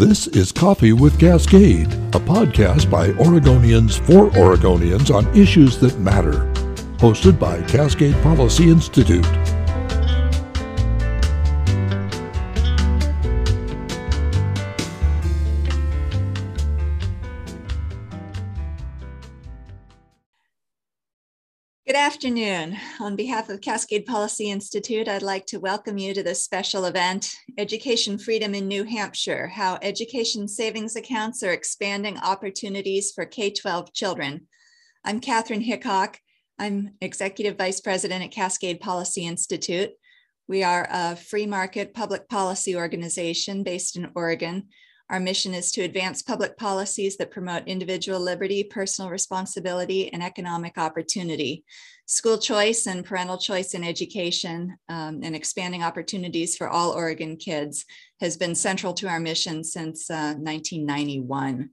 This is Coffee with Cascade, a podcast by Oregonians for Oregonians on issues that matter. Hosted by Cascade Policy Institute. Afternoon. On behalf of Cascade Policy Institute, I'd like to welcome you to this special event, Education Freedom in New Hampshire, how education savings accounts are expanding opportunities for K-12 children. I'm Catherine Hickok. I'm Executive Vice President at Cascade Policy Institute. We are a free market public policy organization based in Oregon our mission is to advance public policies that promote individual liberty, personal responsibility, and economic opportunity. School choice and parental choice in education um, and expanding opportunities for all Oregon kids has been central to our mission since uh, 1991.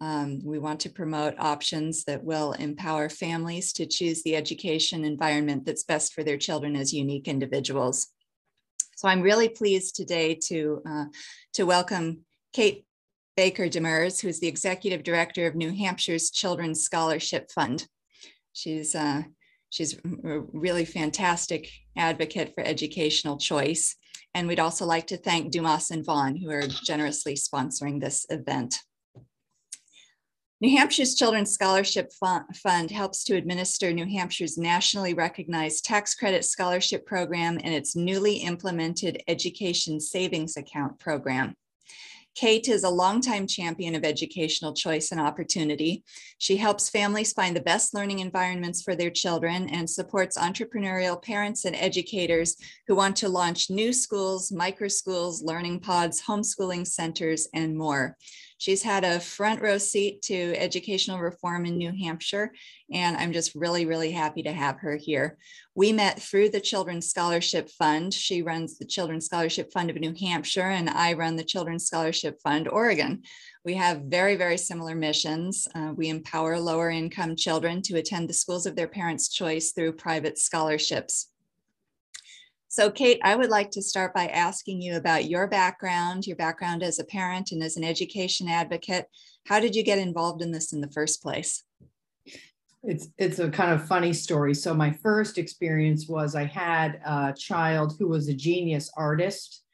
Um, we want to promote options that will empower families to choose the education environment that's best for their children as unique individuals. So I'm really pleased today to, uh, to welcome Kate Baker Demers, who's the executive director of New Hampshire's Children's Scholarship Fund. She's uh, she's a really fantastic advocate for educational choice. And we'd also like to thank Dumas and Vaughan, who are generously sponsoring this event. New Hampshire's Children's Scholarship Fund helps to administer New Hampshire's nationally recognized tax credit scholarship program and its newly implemented education savings account program. Kate is a longtime champion of educational choice and opportunity. She helps families find the best learning environments for their children and supports entrepreneurial parents and educators who want to launch new schools, micro schools, learning pods, homeschooling centers, and more. She's had a front row seat to educational reform in New Hampshire, and I'm just really, really happy to have her here. We met through the Children's Scholarship Fund. She runs the Children's Scholarship Fund of New Hampshire, and I run the Children's Scholarship Fund Oregon. We have very, very similar missions. Uh, we empower lower income children to attend the schools of their parents' choice through private scholarships. So, Kate, I would like to start by asking you about your background, your background as a parent and as an education advocate. How did you get involved in this in the first place? It's it's a kind of funny story. So my first experience was I had a child who was a genius artist,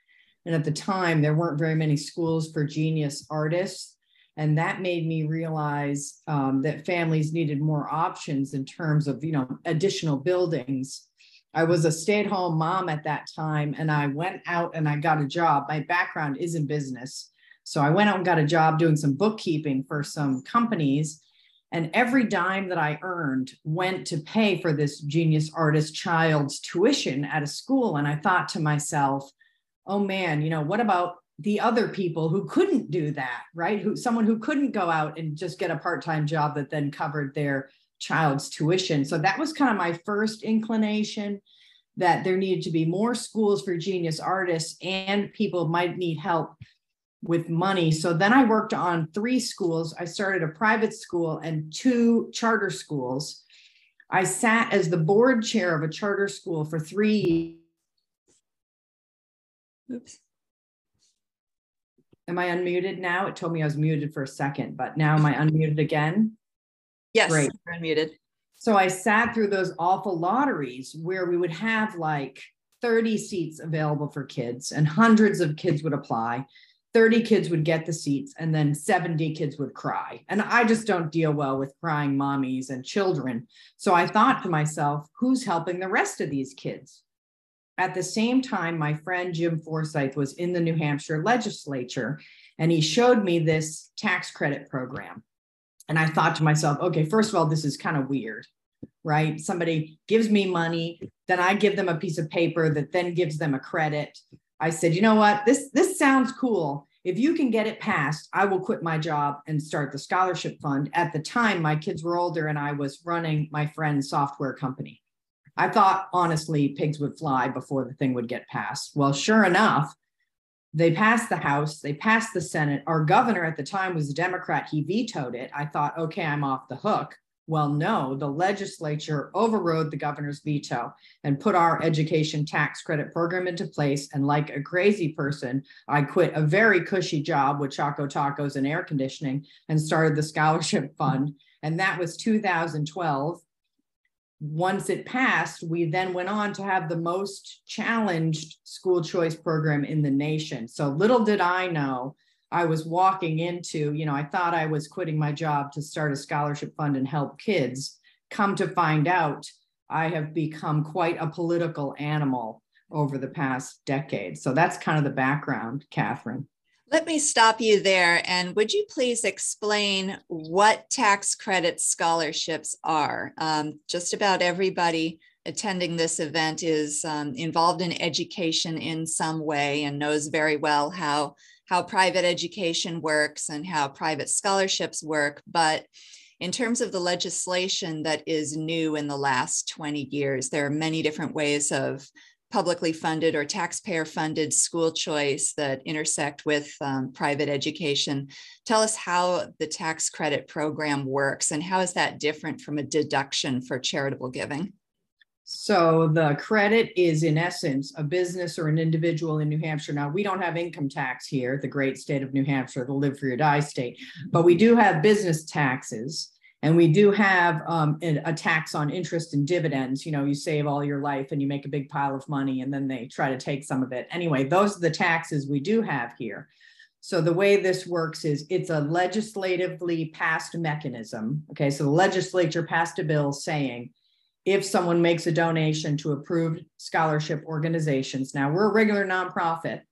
and at the time there weren't very many schools for genius artists, and that made me realize um, that families needed more options in terms of you know additional buildings I was a stay at home mom at that time, and I went out and I got a job. My background is in business. So I went out and got a job doing some bookkeeping for some companies. And every dime that I earned went to pay for this genius artist child's tuition at a school. And I thought to myself, oh man, you know, what about the other people who couldn't do that, right? Who someone who couldn't go out and just get a part-time job that then covered their child's tuition. So that was kind of my first inclination that there needed to be more schools for genius artists and people might need help with money. So then I worked on three schools. I started a private school and two charter schools. I sat as the board chair of a charter school for three Oops. Am I unmuted now? It told me I was muted for a second, but now am I unmuted again? Yes, Great. you're unmuted. So I sat through those awful lotteries where we would have like 30 seats available for kids and hundreds of kids would apply. 30 kids would get the seats and then 70 kids would cry. And I just don't deal well with crying mommies and children. So I thought to myself, who's helping the rest of these kids? At the same time, my friend Jim Forsythe was in the New Hampshire legislature and he showed me this tax credit program. And I thought to myself, okay, first of all, this is kind of weird, right? Somebody gives me money, then I give them a piece of paper that then gives them a credit. I said, you know what? This this sounds cool. If you can get it passed, I will quit my job and start the scholarship fund. At the time, my kids were older and I was running my friend's software company. I thought honestly pigs would fly before the thing would get passed. Well, sure enough, they passed the House, they passed the Senate. Our governor at the time was a Democrat. He vetoed it. I thought, okay, I'm off the hook. Well, no, the legislature overrode the governor's veto and put our education tax credit program into place. And like a crazy person, I quit a very cushy job with Choco Tacos and air conditioning and started the scholarship fund. And that was 2012. Once it passed, we then went on to have the most challenged school choice program in the nation. So little did I know I was walking into, you know, I thought I was quitting my job to start a scholarship fund and help kids. Come to find out, I have become quite a political animal over the past decade. So that's kind of the background, Catherine. Let me stop you there. And would you please explain what tax credit scholarships are? Um, just about everybody attending this event is um, involved in education in some way and knows very well how how private education works and how private scholarships work. But in terms of the legislation that is new in the last 20 years, there are many different ways of publicly funded or taxpayer funded school choice that intersect with um, private education. Tell us how the tax credit program works and how is that different from a deduction for charitable giving? So the credit is in essence a business or an individual in New Hampshire. Now we don't have income tax here, the great state of New Hampshire, the live for your die state, but we do have business taxes and we do have um, a tax on interest and dividends. You know, you save all your life and you make a big pile of money and then they try to take some of it. Anyway, those are the taxes we do have here. So the way this works is it's a legislatively passed mechanism. Okay, so the legislature passed a bill saying if someone makes a donation to approved scholarship organizations. Now, we're a regular nonprofit,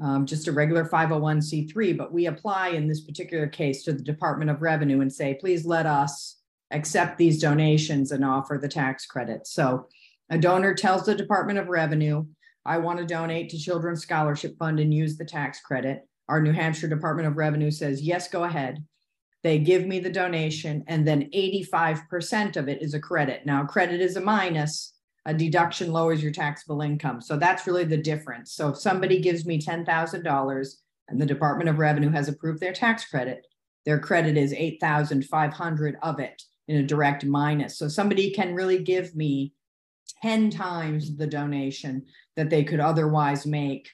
um, just a regular 501c3, but we apply in this particular case to the Department of Revenue and say, please let us accept these donations and offer the tax credit. So a donor tells the Department of Revenue, I want to donate to Children's Scholarship Fund and use the tax credit. Our New Hampshire Department of Revenue says, yes, go ahead. They give me the donation, and then 85% of it is a credit. Now, credit is a minus, a deduction lowers your taxable income. So that's really the difference. So if somebody gives me $10,000 and the Department of Revenue has approved their tax credit, their credit is 8,500 of it in a direct minus. So somebody can really give me 10 times the donation that they could otherwise make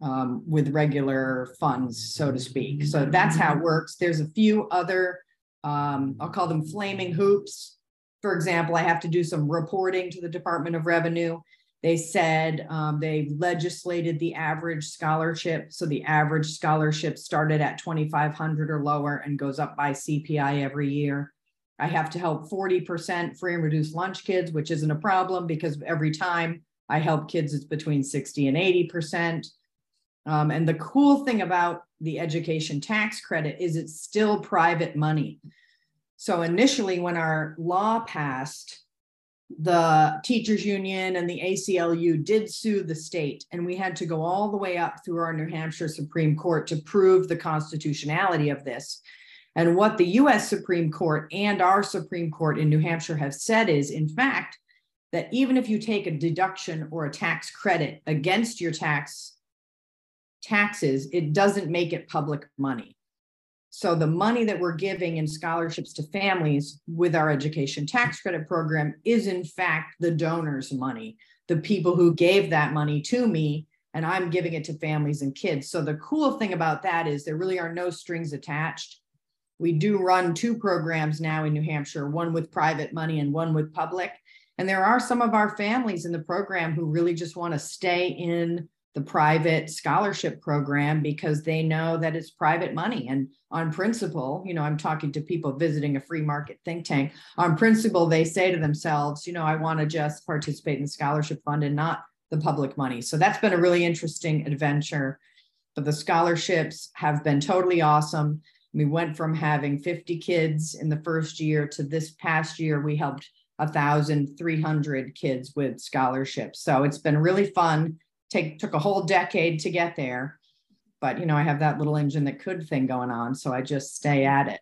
um, with regular funds, so to speak. So that's how it works. There's a few other, um, I'll call them flaming hoops. For example, I have to do some reporting to the Department of Revenue. They said um, they legislated the average scholarship. So the average scholarship started at 2,500 or lower and goes up by CPI every year. I have to help 40% free and reduced lunch kids, which isn't a problem because every time I help kids, it's between 60 and 80%. Um, and the cool thing about the education tax credit is it's still private money. So initially, when our law passed, the teachers union and the ACLU did sue the state, and we had to go all the way up through our New Hampshire Supreme Court to prove the constitutionality of this. And what the US Supreme Court and our Supreme Court in New Hampshire have said is, in fact, that even if you take a deduction or a tax credit against your tax taxes, it doesn't make it public money. So the money that we're giving in scholarships to families with our education tax credit program is in fact the donor's money, the people who gave that money to me and I'm giving it to families and kids. So the cool thing about that is there really are no strings attached. We do run two programs now in New Hampshire, one with private money and one with public. And there are some of our families in the program who really just want to stay in the private scholarship program because they know that it's private money. And on principle, you know, I'm talking to people visiting a free market think tank. On principle, they say to themselves, you know, I want to just participate in the scholarship fund and not the public money. So that's been a really interesting adventure. But the scholarships have been totally awesome. We went from having 50 kids in the first year to this past year, we helped 1,300 kids with scholarships. So it's been really fun take took a whole decade to get there. But you know i have that little engine that could thing going on so i just stay at it.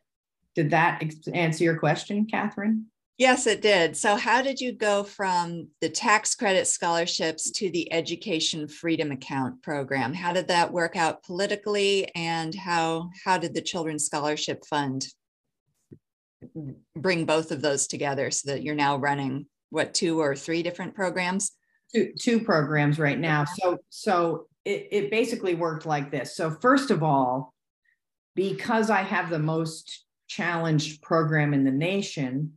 Did that answer your question catherine? Yes it did. So how did you go from the tax credit scholarships to the education freedom account program? How did that work out politically and how how did the children's scholarship fund bring both of those together so that you're now running what two or three different programs? Two, two programs right now. So so it, it basically worked like this. So first of all, because I have the most challenged program in the nation,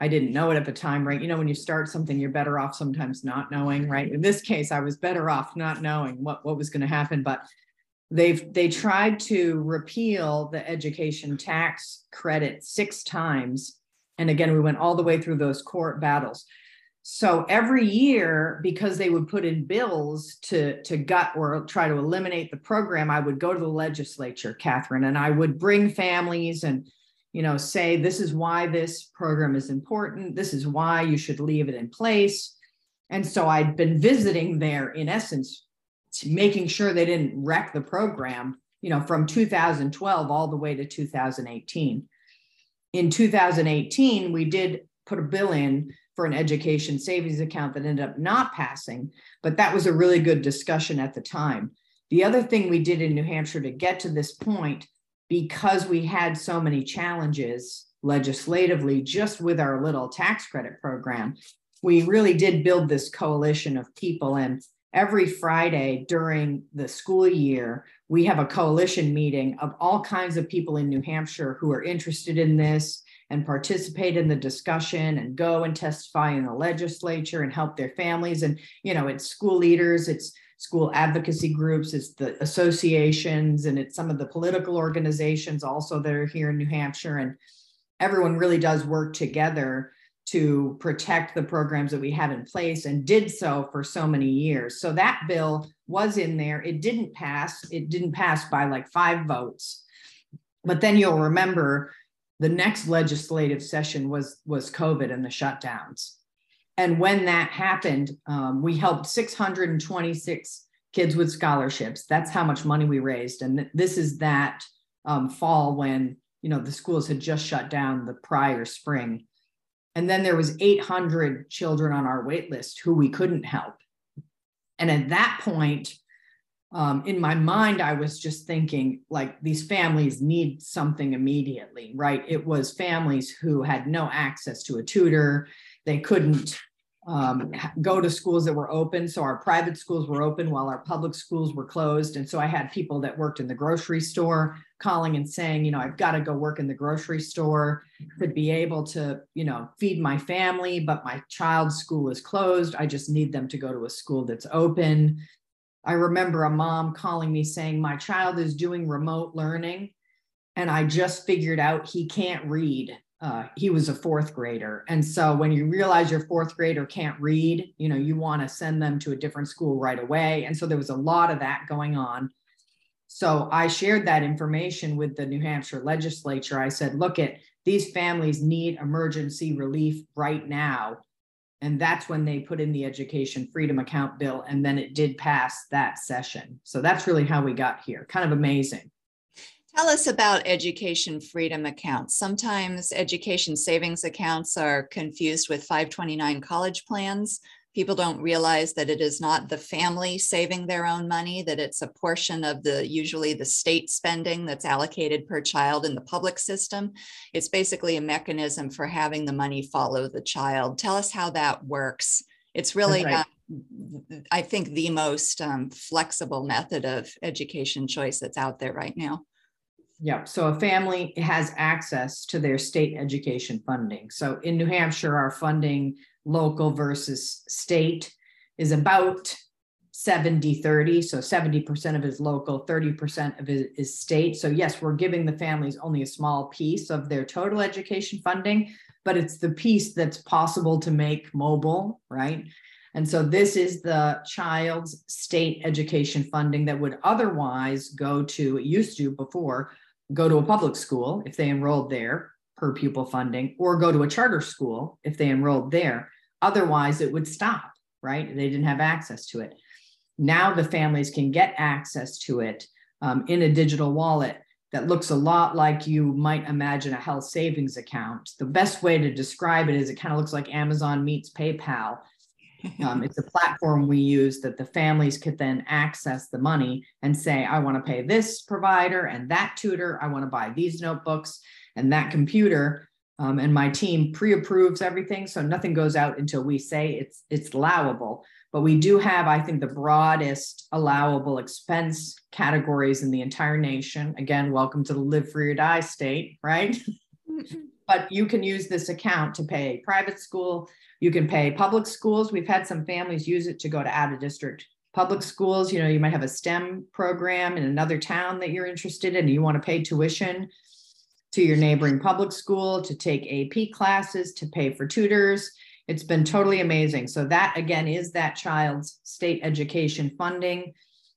I didn't know it at the time, right? You know, when you start something, you're better off sometimes not knowing, right? In this case, I was better off not knowing what, what was going to happen. But they've they tried to repeal the education tax credit six times. And again, we went all the way through those court battles. So every year, because they would put in bills to, to gut or try to eliminate the program, I would go to the legislature, Catherine, and I would bring families and you know, say this is why this program is important. This is why you should leave it in place. And so I'd been visiting there in essence, making sure they didn't wreck the program, you know, from 2012 all the way to 2018. In 2018, we did put a bill in for an education savings account that ended up not passing, but that was a really good discussion at the time. The other thing we did in New Hampshire to get to this point because we had so many challenges legislatively just with our little tax credit program, we really did build this coalition of people. And every Friday during the school year, we have a coalition meeting of all kinds of people in New Hampshire who are interested in this and participate in the discussion and go and testify in the legislature and help their families. And, you know, it's school leaders, it's school advocacy groups, it's the associations, and it's some of the political organizations also that are here in New Hampshire. And everyone really does work together to protect the programs that we have in place and did so for so many years. So that bill was in there. It didn't pass. It didn't pass by like five votes. But then you'll remember the next legislative session was was COVID and the shutdowns. And when that happened, um, we helped 626 kids with scholarships. That's how much money we raised. And th- this is that um, fall when you know the schools had just shut down the prior spring. And then there was 800 children on our wait list who we couldn't help. And at that point, um, in my mind, I was just thinking like these families need something immediately, right? It was families who had no access to a tutor. They couldn't um, go to schools that were open. So our private schools were open while our public schools were closed. And so I had people that worked in the grocery store calling and saying, you know, I've got to go work in the grocery store, could be able to, you know, feed my family, but my child's school is closed. I just need them to go to a school that's open. I remember a mom calling me saying, my child is doing remote learning. And I just figured out he can't read uh, he was a fourth grader. And so when you realize your fourth grader can't read, you know, you want to send them to a different school right away. And so there was a lot of that going on. So I shared that information with the New Hampshire legislature. I said, look at these families need emergency relief right now. And that's when they put in the education freedom account bill. And then it did pass that session. So that's really how we got here. Kind of amazing. Tell us about education freedom accounts. Sometimes education savings accounts are confused with 529 college plans. People don't realize that it is not the family saving their own money, that it's a portion of the usually the state spending that's allocated per child in the public system. It's basically a mechanism for having the money follow the child. Tell us how that works. It's really, right. uh, I think, the most um, flexible method of education choice that's out there right now. Yeah. So a family has access to their state education funding. So in New Hampshire, our funding local versus state is about 70 30. So 70% of it is local, 30% of it is state. So, yes, we're giving the families only a small piece of their total education funding, but it's the piece that's possible to make mobile, right? And so this is the child's state education funding that would otherwise go to, it used to before, go to a public school if they enrolled there per pupil funding, or go to a charter school if they enrolled there. Otherwise, it would stop, right? They didn't have access to it. Now the families can get access to it um, in a digital wallet that looks a lot like you might imagine a health savings account. The best way to describe it is it kind of looks like Amazon meets PayPal. Um, it's a platform we use that the families could then access the money and say, I want to pay this provider and that tutor. I want to buy these notebooks and that computer. Um, and my team pre-approves everything, so nothing goes out until we say it's it's allowable. But we do have, I think, the broadest allowable expense categories in the entire nation. Again, welcome to the live free or die state, right? but you can use this account to pay private school. You can pay public schools. We've had some families use it to go to out of district public schools. You know, you might have a STEM program in another town that you're interested in. You want to pay tuition to your neighboring public school to take AP classes, to pay for tutors. It's been totally amazing. So, that again is that child's state education funding.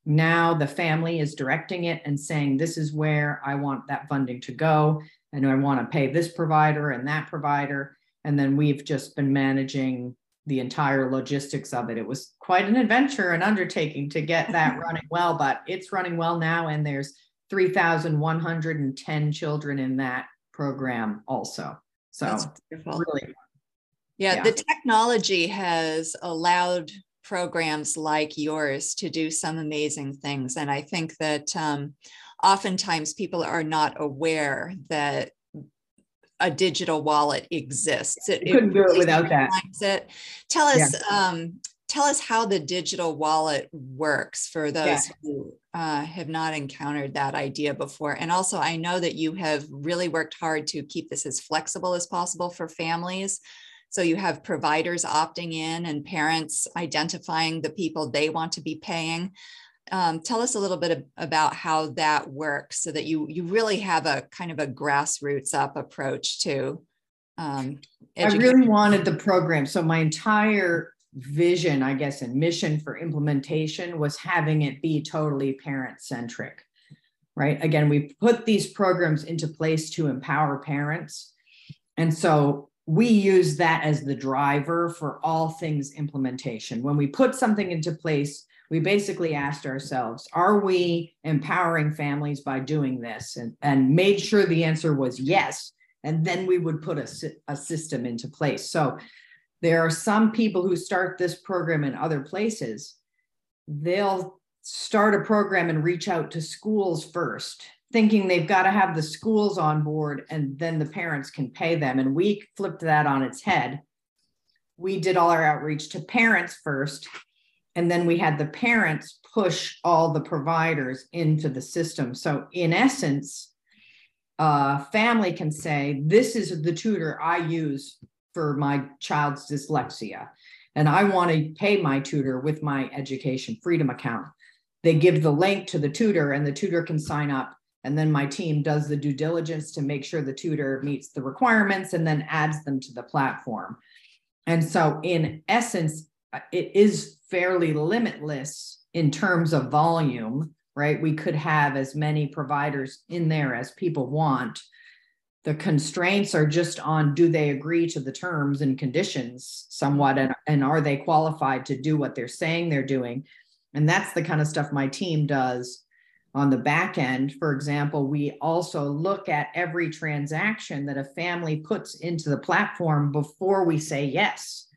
Now the family is directing it and saying, This is where I want that funding to go and I want to pay this provider and that provider. And then we've just been managing the entire logistics of it. It was quite an adventure and undertaking to get that running well, but it's running well now. And there's 3,110 children in that program also. So really. Yeah, yeah, the technology has allowed programs like yours to do some amazing things. And I think that um, oftentimes people are not aware that a digital wallet exists. It, couldn't it do it without that. It. Tell us, yeah. um, tell us how the digital wallet works for those yeah. who uh, have not encountered that idea before. And also, I know that you have really worked hard to keep this as flexible as possible for families. So you have providers opting in and parents identifying the people they want to be paying um, tell us a little bit of, about how that works so that you you really have a kind of a grassroots up approach to um, i really wanted the program so my entire vision i guess and mission for implementation was having it be totally parent centric right again we put these programs into place to empower parents and so we use that as the driver for all things implementation when we put something into place we basically asked ourselves, are we empowering families by doing this? And, and made sure the answer was yes. And then we would put a, a system into place. So there are some people who start this program in other places. They'll start a program and reach out to schools first, thinking they've got to have the schools on board and then the parents can pay them. And we flipped that on its head. We did all our outreach to parents first and then we had the parents push all the providers into the system. So, in essence, a family can say, This is the tutor I use for my child's dyslexia, and I want to pay my tutor with my education freedom account. They give the link to the tutor, and the tutor can sign up. And then my team does the due diligence to make sure the tutor meets the requirements and then adds them to the platform. And so, in essence, it is fairly limitless in terms of volume, right? We could have as many providers in there as people want. The constraints are just on do they agree to the terms and conditions somewhat, and, and are they qualified to do what they're saying they're doing? And that's the kind of stuff my team does on the back end. For example, we also look at every transaction that a family puts into the platform before we say yes.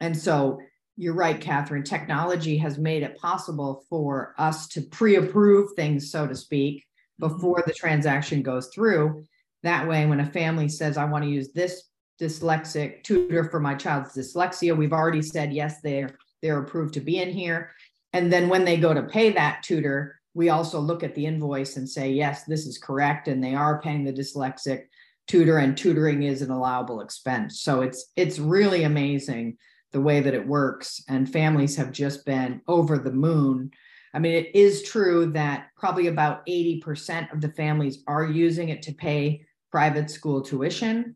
And so you're right, Catherine. Technology has made it possible for us to pre approve things, so to speak, mm-hmm. before the transaction goes through. That way, when a family says, I want to use this dyslexic tutor for my child's dyslexia, we've already said, yes, they're, they're approved to be in here. And then when they go to pay that tutor, we also look at the invoice and say, yes, this is correct. And they are paying the dyslexic tutor and tutoring is an allowable expense. So it's, it's really amazing the way that it works. And families have just been over the moon. I mean, it is true that probably about 80% of the families are using it to pay private school tuition,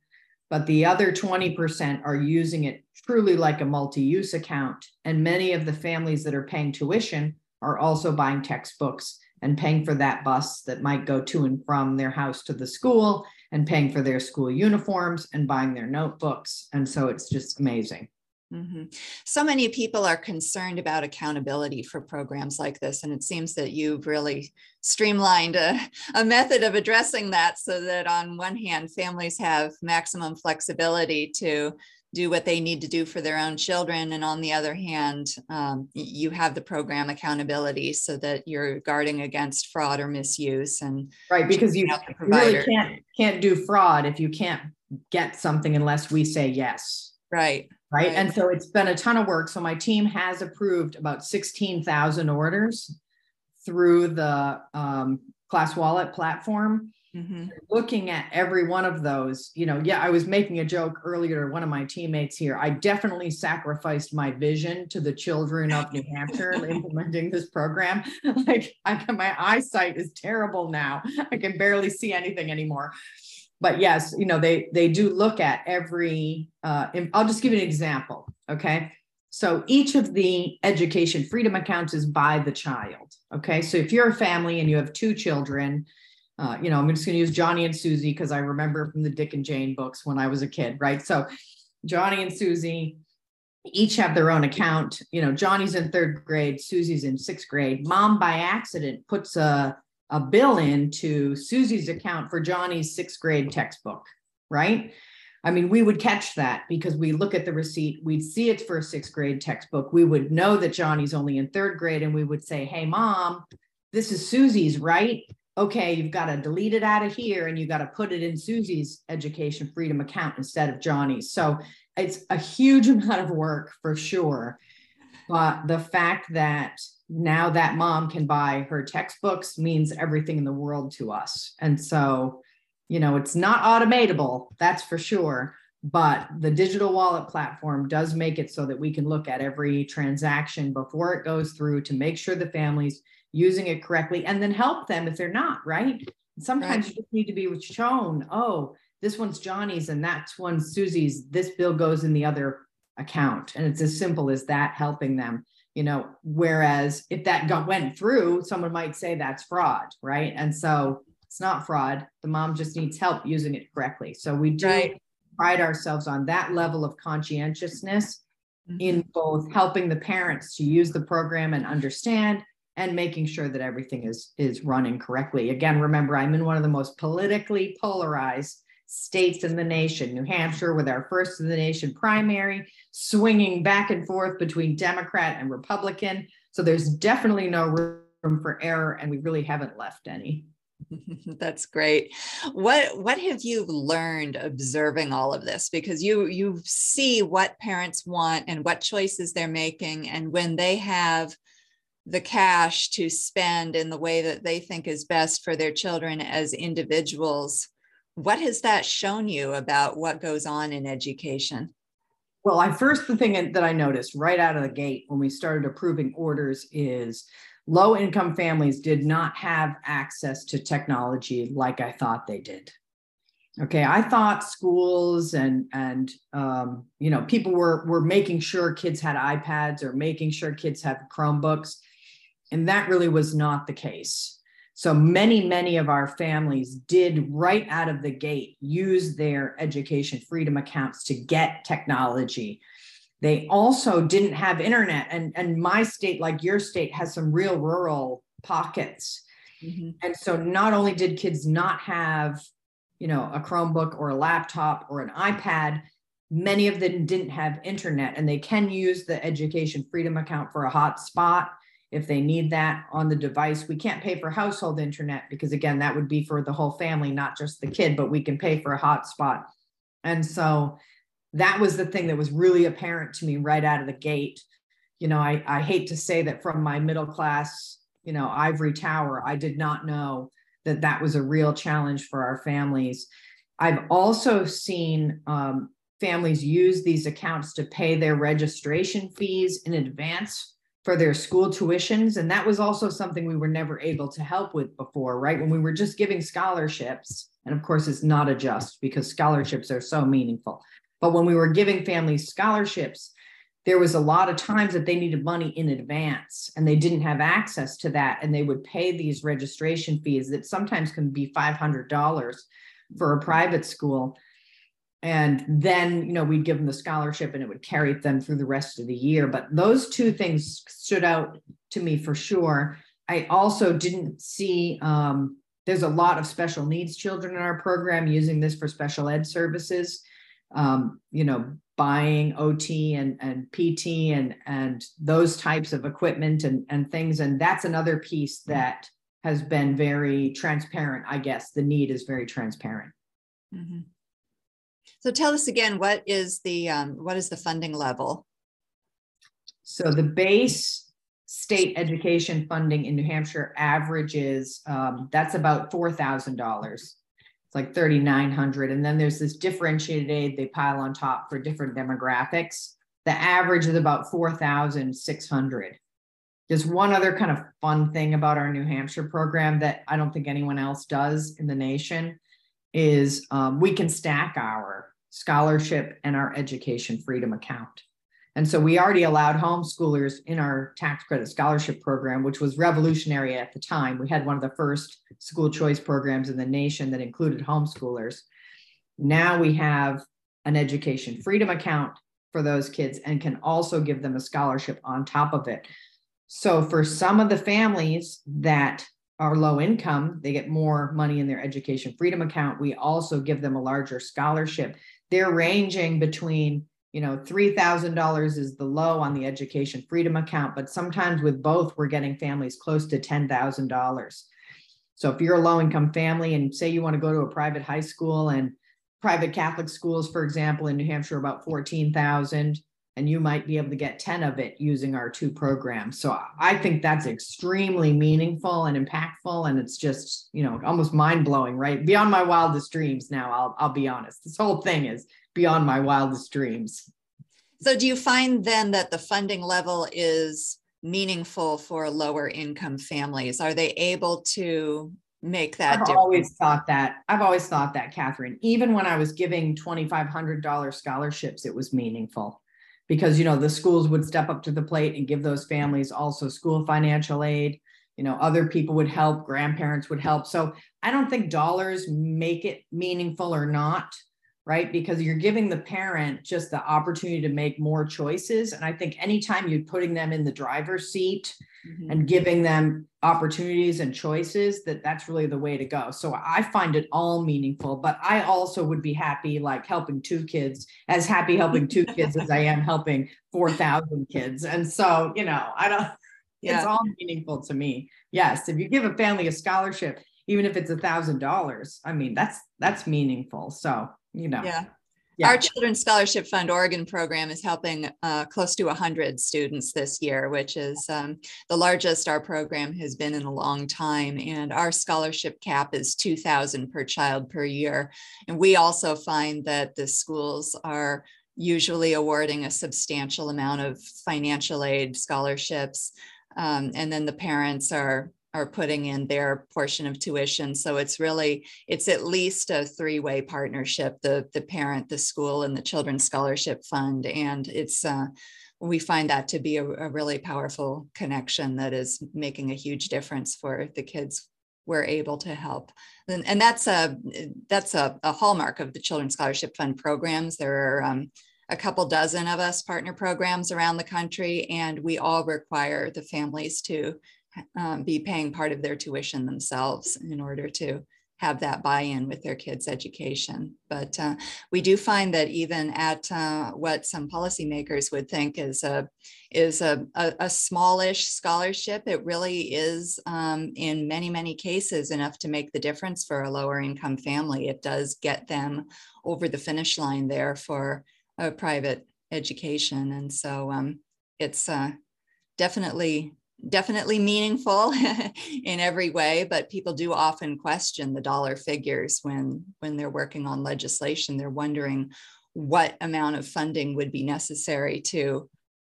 but the other 20% are using it truly like a multi use account. And many of the families that are paying tuition are also buying textbooks and paying for that bus that might go to and from their house to the school and paying for their school uniforms and buying their notebooks. And so it's just amazing. Mm-hmm. So many people are concerned about accountability for programs like this, and it seems that you've really streamlined a, a, method of addressing that so that on one hand, families have maximum flexibility to do what they need to do for their own children. And on the other hand, um, you have the program accountability so that you're guarding against fraud or misuse. And right, because you really can't can't do fraud if you can't get something unless we say yes. Right. Right. right. And so it's been a ton of work. So my team has approved about 16,000 orders through the um, ClassWallet platform. Mm-hmm. Looking at every one of those, you know, yeah, I was making a joke earlier. One of my teammates here, I definitely sacrificed my vision to the children of New Hampshire implementing this program. Like, I my eyesight is terrible now. I can barely see anything anymore. But yes, you know, they they do look at every. Uh, I'll just give you an example. Okay, so each of the education freedom accounts is by the child. Okay, so if you're a family and you have two children uh, you know, I'm just going to use Johnny and Susie because I remember from the Dick and Jane books when I was a kid, right? So Johnny and Susie each have their own account. You know, Johnny's in third grade, Susie's in sixth grade. Mom, by accident, puts a, a bill in to Susie's account for Johnny's sixth grade textbook, right? I mean, we would catch that because we look at the receipt, we'd see it's for a sixth grade textbook. We would know that Johnny's only in third grade, and we would say, Hey, mom, this is Susie's, right? okay, you've got to delete it out of here and you got to put it in Susie's education freedom account instead of Johnny's. So it's a huge amount of work for sure. But the fact that now that mom can buy her textbooks means everything in the world to us. And so, you know, it's not automatable, that's for sure. But the digital wallet platform does make it so that we can look at every transaction before it goes through to make sure the families using it correctly and then help them if they're not, right? Sometimes right. you just need to be shown, oh, this one's Johnny's and that's one Susie's. This bill goes in the other account. And it's as simple as that helping them, you know. Whereas if that got went through, someone might say that's fraud, right? And so it's not fraud. The mom just needs help using it correctly. So we do right. pride ourselves on that level of conscientiousness mm-hmm. in both helping the parents to use the program and understand and making sure that everything is is running correctly. Again, remember I'm in one of the most politically polarized states in the nation, New Hampshire with our first in the nation primary, swinging back and forth between Democrat and Republican. So there's definitely no room for error and we really haven't left any. That's great. What what have you learned observing all of this? Because you you see what parents want and what choices they're making, and when they have the cash to spend in the way that they think is best for their children as individuals. What has that shown you about what goes on in education? Well, I first the thing that I noticed right out of the gate when we started approving orders is low income families did not have access to technology like I thought they did. Okay, I thought schools and and um, you know people were were making sure kids had iPads or making sure kids had Chromebooks. And that really was not the case. So many, many of our families did right out of the gate use their education freedom accounts to get technology. They also didn't have internet. And, and my state, like your state, has some real rural pockets. Mm-hmm. And so not only did kids not have, you know, a Chromebook or a laptop or an iPad, many of them didn't have internet and they can use the education freedom account for a hotspot if they need that on the device. We can't pay for household internet because, again, that would be for the whole family, not just the kid, but we can pay for a hotspot. And so that was the thing that was really apparent to me right out of the gate. You know, I, I hate to say that from my middle class, you know, ivory tower, I did not know that that was a real challenge for our families. I've also seen um, families use these accounts to pay their registration fees in advance for their school tuitions. And that was also something we were never able to help with before, right? When we were just giving scholarships, and of course, it's not a just because scholarships are so meaningful. But when we were giving families scholarships, there was a lot of times that they needed money in advance and they didn't have access to that. And they would pay these registration fees that sometimes can be $500 for a private school and then you know we'd give them the scholarship and it would carry them through the rest of the year but those two things stood out to me for sure i also didn't see um, there's a lot of special needs children in our program using this for special ed services um, you know buying OT and, and PT and, and those types of equipment and, and things. And that's another piece that has been very transparent, I guess. The need is very transparent. Mm-hmm. So tell us again, what is the um, what is the funding level? So the base state education funding in New Hampshire averages um, that's about four thousand dollars. It's like thirty nine hundred, and then there's this differentiated aid they pile on top for different demographics. The average is about four thousand six hundred. There's one other kind of fun thing about our New Hampshire program that I don't think anyone else does in the nation is um, we can stack our scholarship and our education freedom account. And so we already allowed homeschoolers in our tax credit scholarship program, which was revolutionary at the time. We had one of the first school choice programs in the nation that included homeschoolers. Now we have an education freedom account for those kids and can also give them a scholarship on top of it. So for some of the families that are low income, they get more money in their education freedom account. We also give them a larger scholarship. They're ranging between, you know, $3,000 is the low on the education freedom account, but sometimes with both, we're getting families close to $10,000. So if you're a low income family and say you want to go to a private high school and private Catholic schools, for example, in New Hampshire, about 14,000 and you might be able to get 10 of it using our two programs. So I think that's extremely meaningful and impactful. And it's just, you know, almost mind blowing, right? Beyond my wildest dreams now, I'll, I'll be honest. This whole thing is beyond my wildest dreams. So do you find then that the funding level is meaningful for lower income families? Are they able to make that I've difference? always thought that. I've always thought that, Catherine. Even when I was giving $2,500 scholarships, it was meaningful because you know the schools would step up to the plate and give those families also school financial aid. You know other people would help grandparents would help. So i don't think dollars make it meaningful or not right? Because you're giving the parent just the opportunity to make more choices. And i think anytime you're putting them in the driver's seat mm-hmm. and giving them opportunities and choices that that's really the way to go. So i find it all meaningful but i also would be happy like helping two kids as happy helping two kids as i am helping 4000 kids. And so you know i don't yeah. it's all meaningful to me. Yes if you give a family a scholarship even if it's a thousand dollars i mean that's that's meaningful. So you know yeah yeah. Our Children's Scholarship Fund Oregon program is helping uh, close to 100 students this year, which is um, the largest our program has been in a long time. And our scholarship cap is 2,000 per child per year. And we also find that the schools are usually awarding a substantial amount of financial aid scholarships. Um, and then the parents are are putting in their portion of tuition. So it's really it's at least a three-way partnership the the parent the school and the children's scholarship fund. And it's uh, we find that to be a, a, really powerful connection that is making a huge difference for the kids we're able to help. And, and that's a that's a, a, hallmark of the children's scholarship fund programs. There are um, a couple dozen of us partner programs around the country and we all require the families to um, be paying part of their tuition themselves in order to have that buy-in with their kids' education. But uh, we do find that even at uh, what some policymakers would think is a is a, a, a smallish scholarship, it really is um, in many many cases enough to make the difference for a lower income family. It does get them over the finish line there for a private education, and so um, it's uh, definitely definitely meaningful in every way but people do often question the dollar figures when when they're working on legislation. They're wondering what amount of funding would be necessary to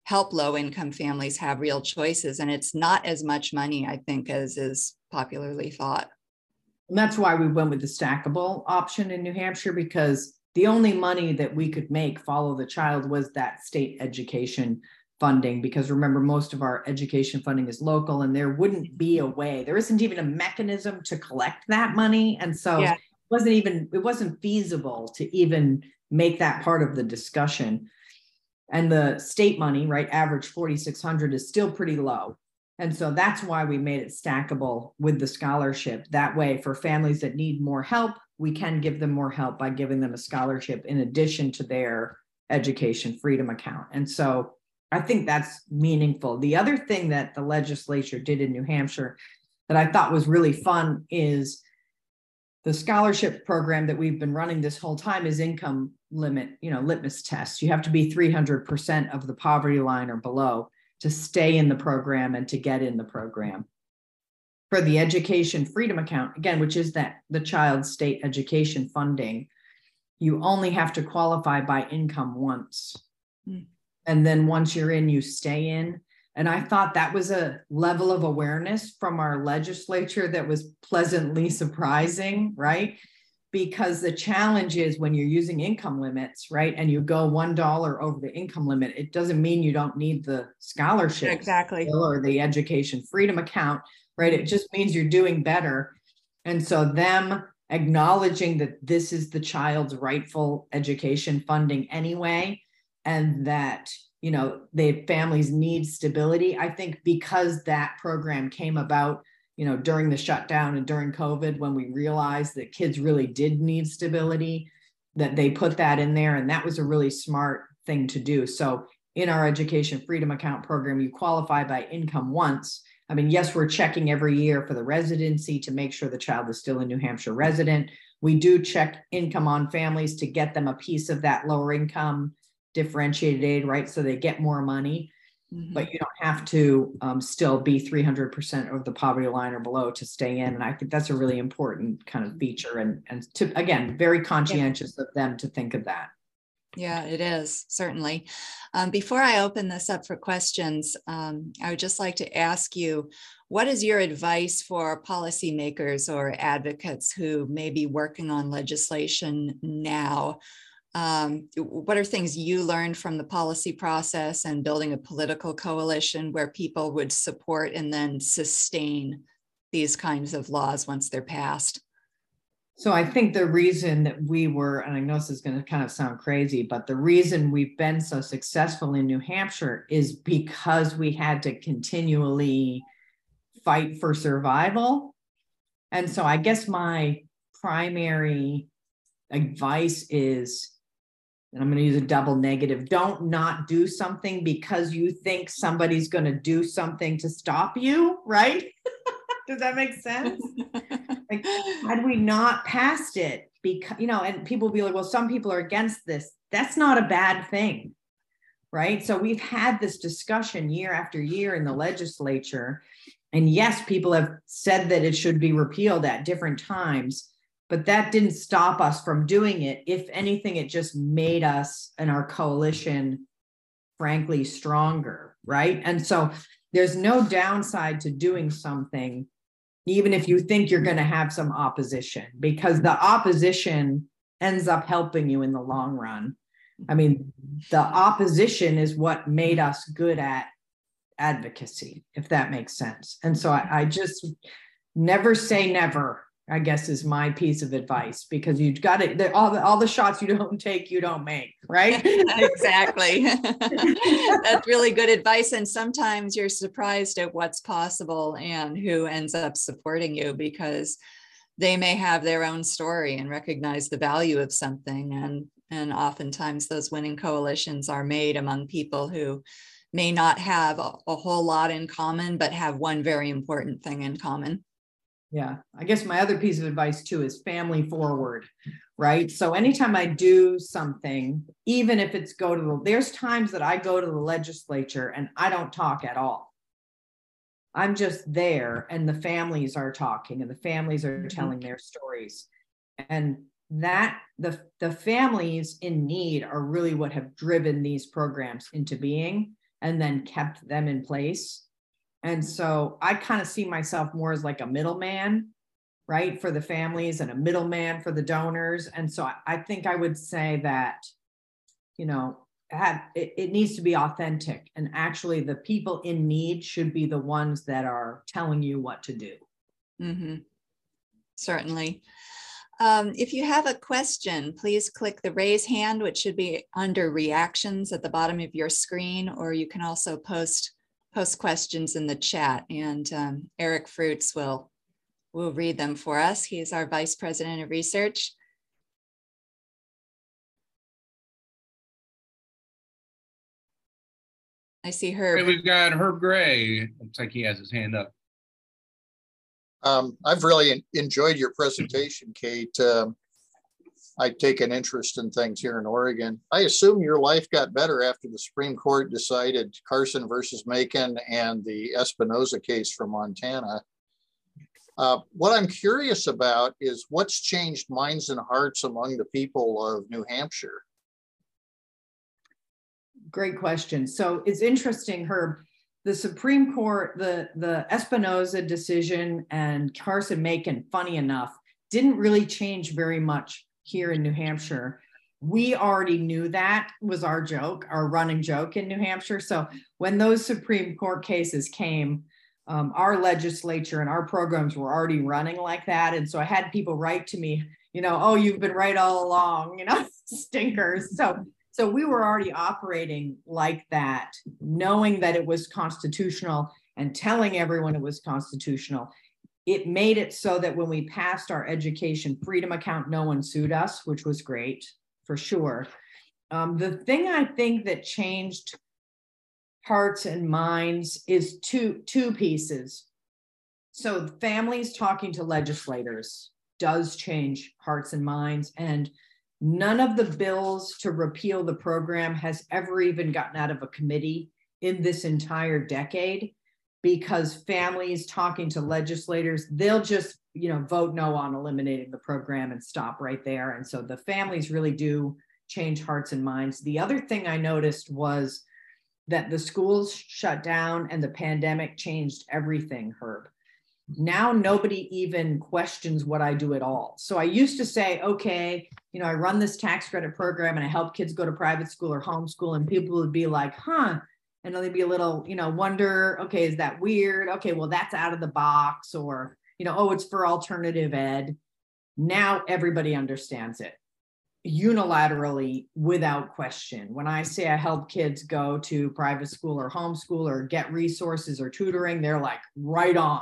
help low income families have real choices and it's not as much money i think as is popularly thought. And that's why we went with the stackable option in new hampshire because the only money that we could make follow the child was that state education funding because remember most of our education funding is local and there wouldn't be a way there isn't even a mechanism to collect that money and so yeah. it wasn't even it wasn't feasible to even make that part of the discussion and the state money right average 4600 is still pretty low and so that's why we made it stackable with the scholarship that way for families that need more help we can give them more help by giving them a scholarship in addition to their education freedom account. And so I think that's meaningful. The other thing that the legislature did in New Hampshire that I thought was really fun is the scholarship program that we've been running this whole time is income limit, you know, litmus tests. You have to be 300% of the poverty line or below to stay in the program and to get in the program. For the education freedom account, again, which is that the child state education funding, you only have to qualify by income once. Mm. And then once you're in, you stay in. And I thought that was a level of awareness from our legislature that was pleasantly surprising, right? Because the challenge is when you're using income limits, right? And you go $1 over the income limit, it doesn't mean you don't need the scholarship exactly or the education freedom account, right? It just means you're doing better. And so, them acknowledging that this is the child's rightful education funding anyway, and that you know the families need stability. I think because that program came about you know during the shutdown and during covid when we realized that kids really did need stability that they put that in there and that was a really smart thing to do. So in our education freedom account program you qualify by income once. I mean yes we're checking every year for the residency to make sure the child is still a new hampshire resident. We do check income on families to get them a piece of that lower income differentiated aid, right? So they get more money, mm-hmm. but you don't have to um, still be 300% of the poverty line or below to stay in. And I think that's a really important kind of feature. And, and to, again, very conscientious yeah. of them to think of that. Yeah, it is certainly. Um, before I open this up for questions, um, I would just like to ask you what is your advice for policymakers or advocates who may be working on legislation now um, what are things you learned from the policy process and building a political coalition where people would support and then sustain these kinds of laws once they're passed? So I think the reason that we were, and I know this is going to kind of sound crazy, but the reason we've been so successful in New Hampshire is because we had to continually fight for survival. And so I guess my primary advice is and I'm going to use a double negative. Don't not do something because you think somebody's going to do something to stop you, right? Does that make sense? like, had we not passed it, because you know, and people will be like, well, some people are against this. That's not a bad thing, right? So we've had this discussion year after year in the legislature. And yes, people have said that it should be repealed at different times but that didn't stop us from doing it. If anything, it just made us and our coalition, frankly, stronger, right? And so there's no downside to doing something, even if you think you're going to have some opposition, because the opposition ends up helping you in the long run. I mean, the opposition is what made us good at advocacy, if that makes sense. And so I, I just never say never I guess is my piece of advice because you've got it. All the all the shots you don't take, you don't make, right? exactly. That's really good advice. And sometimes you're surprised at what's possible and who ends up supporting you because they may have their own story and recognize the value of something. And and oftentimes those winning coalitions are made among people who may not have a, a whole lot in common, but have one very important thing in common. Yeah. I guess my other piece of advice too is family forward, right? So anytime I do something, even if it's go to the, there's times that I go to the legislature and I don't talk at all. I'm just there and the families are talking and the families are mm-hmm. telling their stories. And that the the families in need are really what have driven these programs into being and then kept them in place and so I kind of see myself more as like a middleman, right, for the families and a middleman for the donors. And so I, I think I would say that, you know, have, it, it needs to be authentic. And actually, the people in need should be the ones that are telling you what to do. Mm-hmm. Certainly. Um, if you have a question, please click the raise hand, which should be under reactions at the bottom of your screen, or you can also post post questions in the chat, and um, Eric Fruits will will read them for us. He is our vice president of research. I see Herb. Hey, we've got Herb Gray. Looks like he has his hand up. Um, I've really enjoyed your presentation, Kate. Um, I take an interest in things here in Oregon. I assume your life got better after the Supreme Court decided Carson versus Makin and the Espinoza case from Montana. Uh, what I'm curious about is what's changed minds and hearts among the people of New Hampshire. Great question. So it's interesting, Herb. The Supreme Court, the the Espinoza decision and Carson Makin, funny enough, didn't really change very much here in New Hampshire. We already knew that was our joke, our running joke in New Hampshire. So when those Supreme Court cases came, um, our legislature and our programs were already running like that. And so I had people write to me, you know, oh, you've been right all along, you know, stinkers. So so we were already operating like that, knowing that it was constitutional and telling everyone it was constitutional. It made it so that when we passed our education freedom account, no one sued us, which was great for sure. Um, the thing I think that changed hearts and minds is two two pieces. So families talking to legislators does change hearts and minds and None of the bills to repeal the program has ever even gotten out of a committee in this entire decade because families talking to legislators, they'll just, you know, vote no on eliminating the program and stop right there. And so the families really do change hearts and minds. The other thing I noticed was that the schools shut down and the pandemic changed everything, Herb now nobody even questions what I do at all. So I used to say, okay, you know, I run this tax credit program and I help kids go to private school or homeschool, and people would be like, huh. And they'd be a little, you know, wonder, okay, is that weird? Okay, well, that's out of the box, or, you know, oh, it's for alternative ed. Now everybody understands it unilaterally without question. When I say I help kids go to private school or homeschool or get resources or tutoring, they're like, right on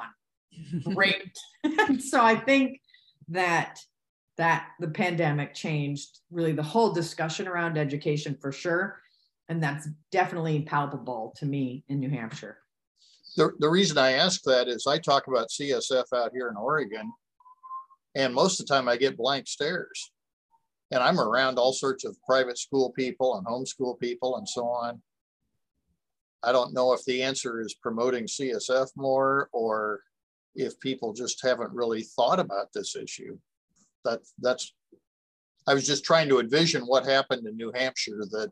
great. so I think that that the pandemic changed really the whole discussion around education for sure. And that's definitely palpable to me in New Hampshire. The, the reason I ask that is I talk about CSF out here in Oregon, and most of the time I get blank stares. And I'm around all sorts of private school people and homeschool people and so on. I don't know if the answer is promoting CSF more or if people just haven't really thought about this issue. That that's I was just trying to envision what happened in New Hampshire that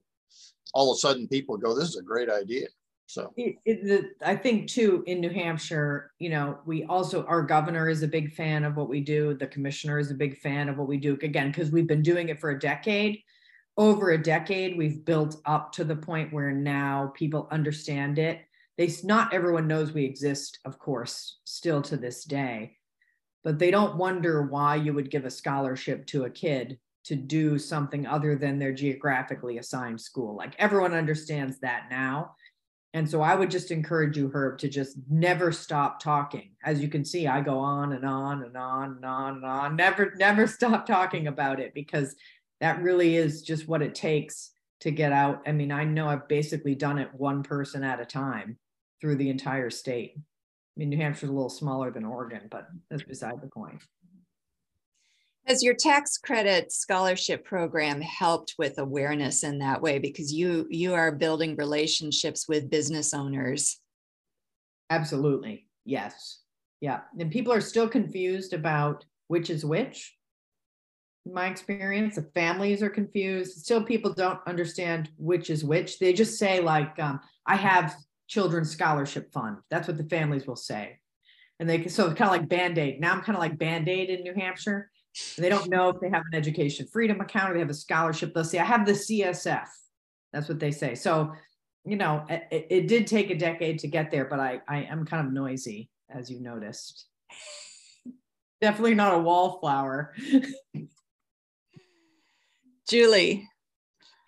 all of a sudden people go, "This is a great idea." So it, it, the, I think too in New Hampshire, you know, we also our governor is a big fan of what we do. The commissioner is a big fan of what we do. Again, because we've been doing it for a decade. Over a decade, we've built up to the point where now people understand it they not everyone knows we exist of course still to this day but they don't wonder why you would give a scholarship to a kid to do something other than their geographically assigned school. Like everyone understands that now. And so i would just encourage you herb to just never stop talking. As you can see i go on and on and on and on and on. Never never stop talking about it because that really is just what it takes to get out. I mean i know i've basically done it one person at a time through the entire state. I mean, New Hampshire's a little smaller than Oregon, but that's beside the point. Has your tax credit scholarship program helped with awareness in that way? Because you you are building relationships with business owners. Absolutely. Yes. Yeah. And people are still confused about which is which. In my experience, the families are confused. Still, people don't understand which is which. They just say, like, um, I have children's scholarship fund. That's what the families will say. And they so it's kind of like Band-Aid. Now I'm kind of like Band-Aid in New Hampshire. They don't know if they have an education freedom account or they have a scholarship. They'll say, I have the CSF. That's what they say. So, you know, it, it did take a decade to get there, but I, I am kind of noisy, as you noticed. Definitely not a wallflower. Julie,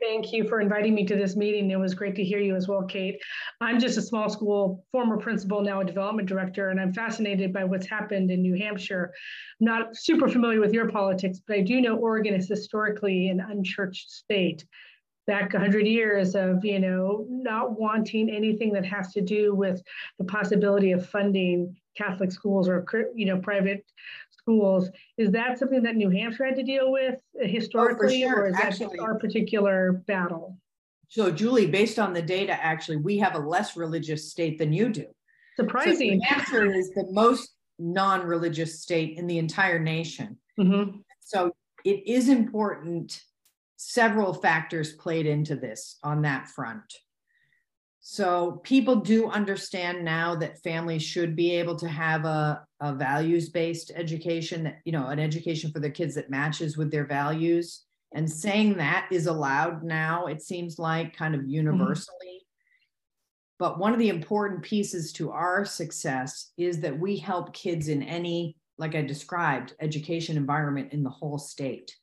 Thank you for inviting me to this meeting. It was great to hear you as well, Kate. I'm just a small school former principal, now a development director, and I'm fascinated by what's happened in New Hampshire. I'm not super familiar with your politics, but I do know Oregon is historically an unchurched state. back 100 years of you know not wanting anything that has to do with the possibility of funding catholic schools or you know private schools is that something that new hampshire had to deal with historically oh, sure. or is actually, that just our particular battle so julie based on the data actually we have a less religious state than you do surprising so new hampshire is the most non-religious state in the entire nation mm-hmm. so it is important several factors played into this on that front. So people do understand now that families should be able to have a, a values-based education, that, you know, an education for their kids that matches with their values. And saying that is allowed now, it seems like kind of universally. Mm-hmm. But one of the important pieces to our success is that we help kids in any, like I described, education environment in the whole state.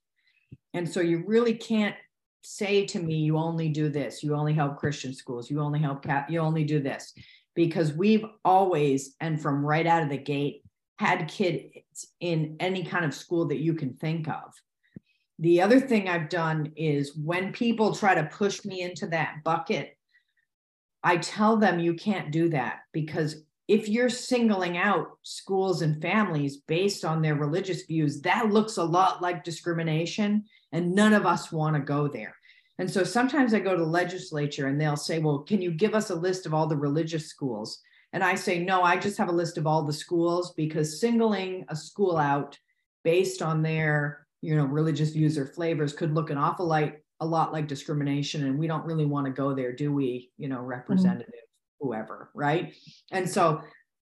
And so you really can't say to me, you only do this, you only help Christian schools, you only help cat, you only do this, because we've always, and from right out of the gate, had kids in any kind of school that you can think of. The other thing I've done is when people try to push me into that bucket, I tell them you can't do that because if you're singling out schools and families based on their religious views, that looks a lot like discrimination, and none of us want to go there. And so sometimes I go to legislature and they'll say, Well, can you give us a list of all the religious schools? And I say, No, I just have a list of all the schools because singling a school out based on their you know religious views or flavors could look an awful like a lot like discrimination and we don't really want to go there do we you know representative whoever, right? And so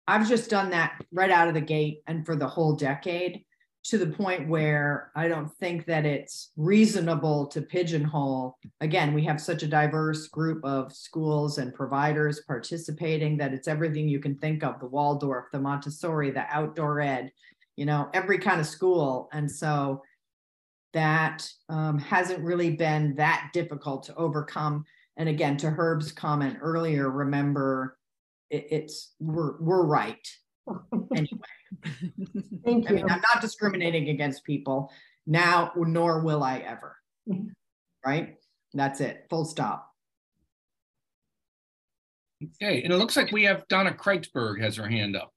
I've just done that right out of the gate and for the whole decade to the point where I don't think that it's reasonable to pigeonhole. Again, we have such a diverse group of schools and providers participating that it's everything you can think of the Waldorf, the Montessori, the outdoor ed, you know, every kind of school. And so that um, hasn't really been that difficult to overcome and again to herb's comment earlier remember it, it's we're we're right anyway. Thank you I mean, i'm not discriminating against people now nor will i ever. Right? That's it. Full stop. Okay and it looks like we have donna kreitzberg has her hand up.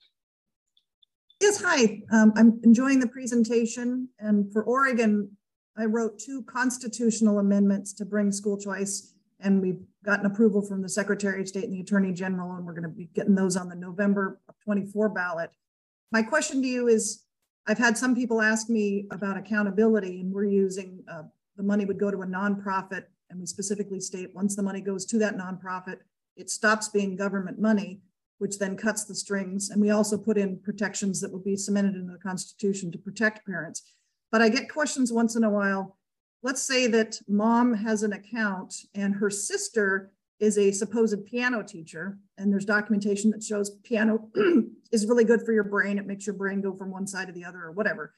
Yes, hi. Um, I'm enjoying the presentation. And for Oregon, I wrote two constitutional amendments to bring school choice and we've gotten approval from the Secretary of State and the Attorney General, and we're going to be getting those on the November 24 ballot. My question to you is, I've had some people ask me about accountability, and we're using uh, the money would go to a nonprofit, and we specifically state once the money goes to that nonprofit, it stops being government money, which then cuts the strings. And we also put in protections that will be cemented into the Constitution to protect parents. But I get questions once in a while let's say that mom has an account and her sister is a supposed piano teacher and there's documentation that shows piano is really good for your brain. It makes your brain go from one side to the other or whatever.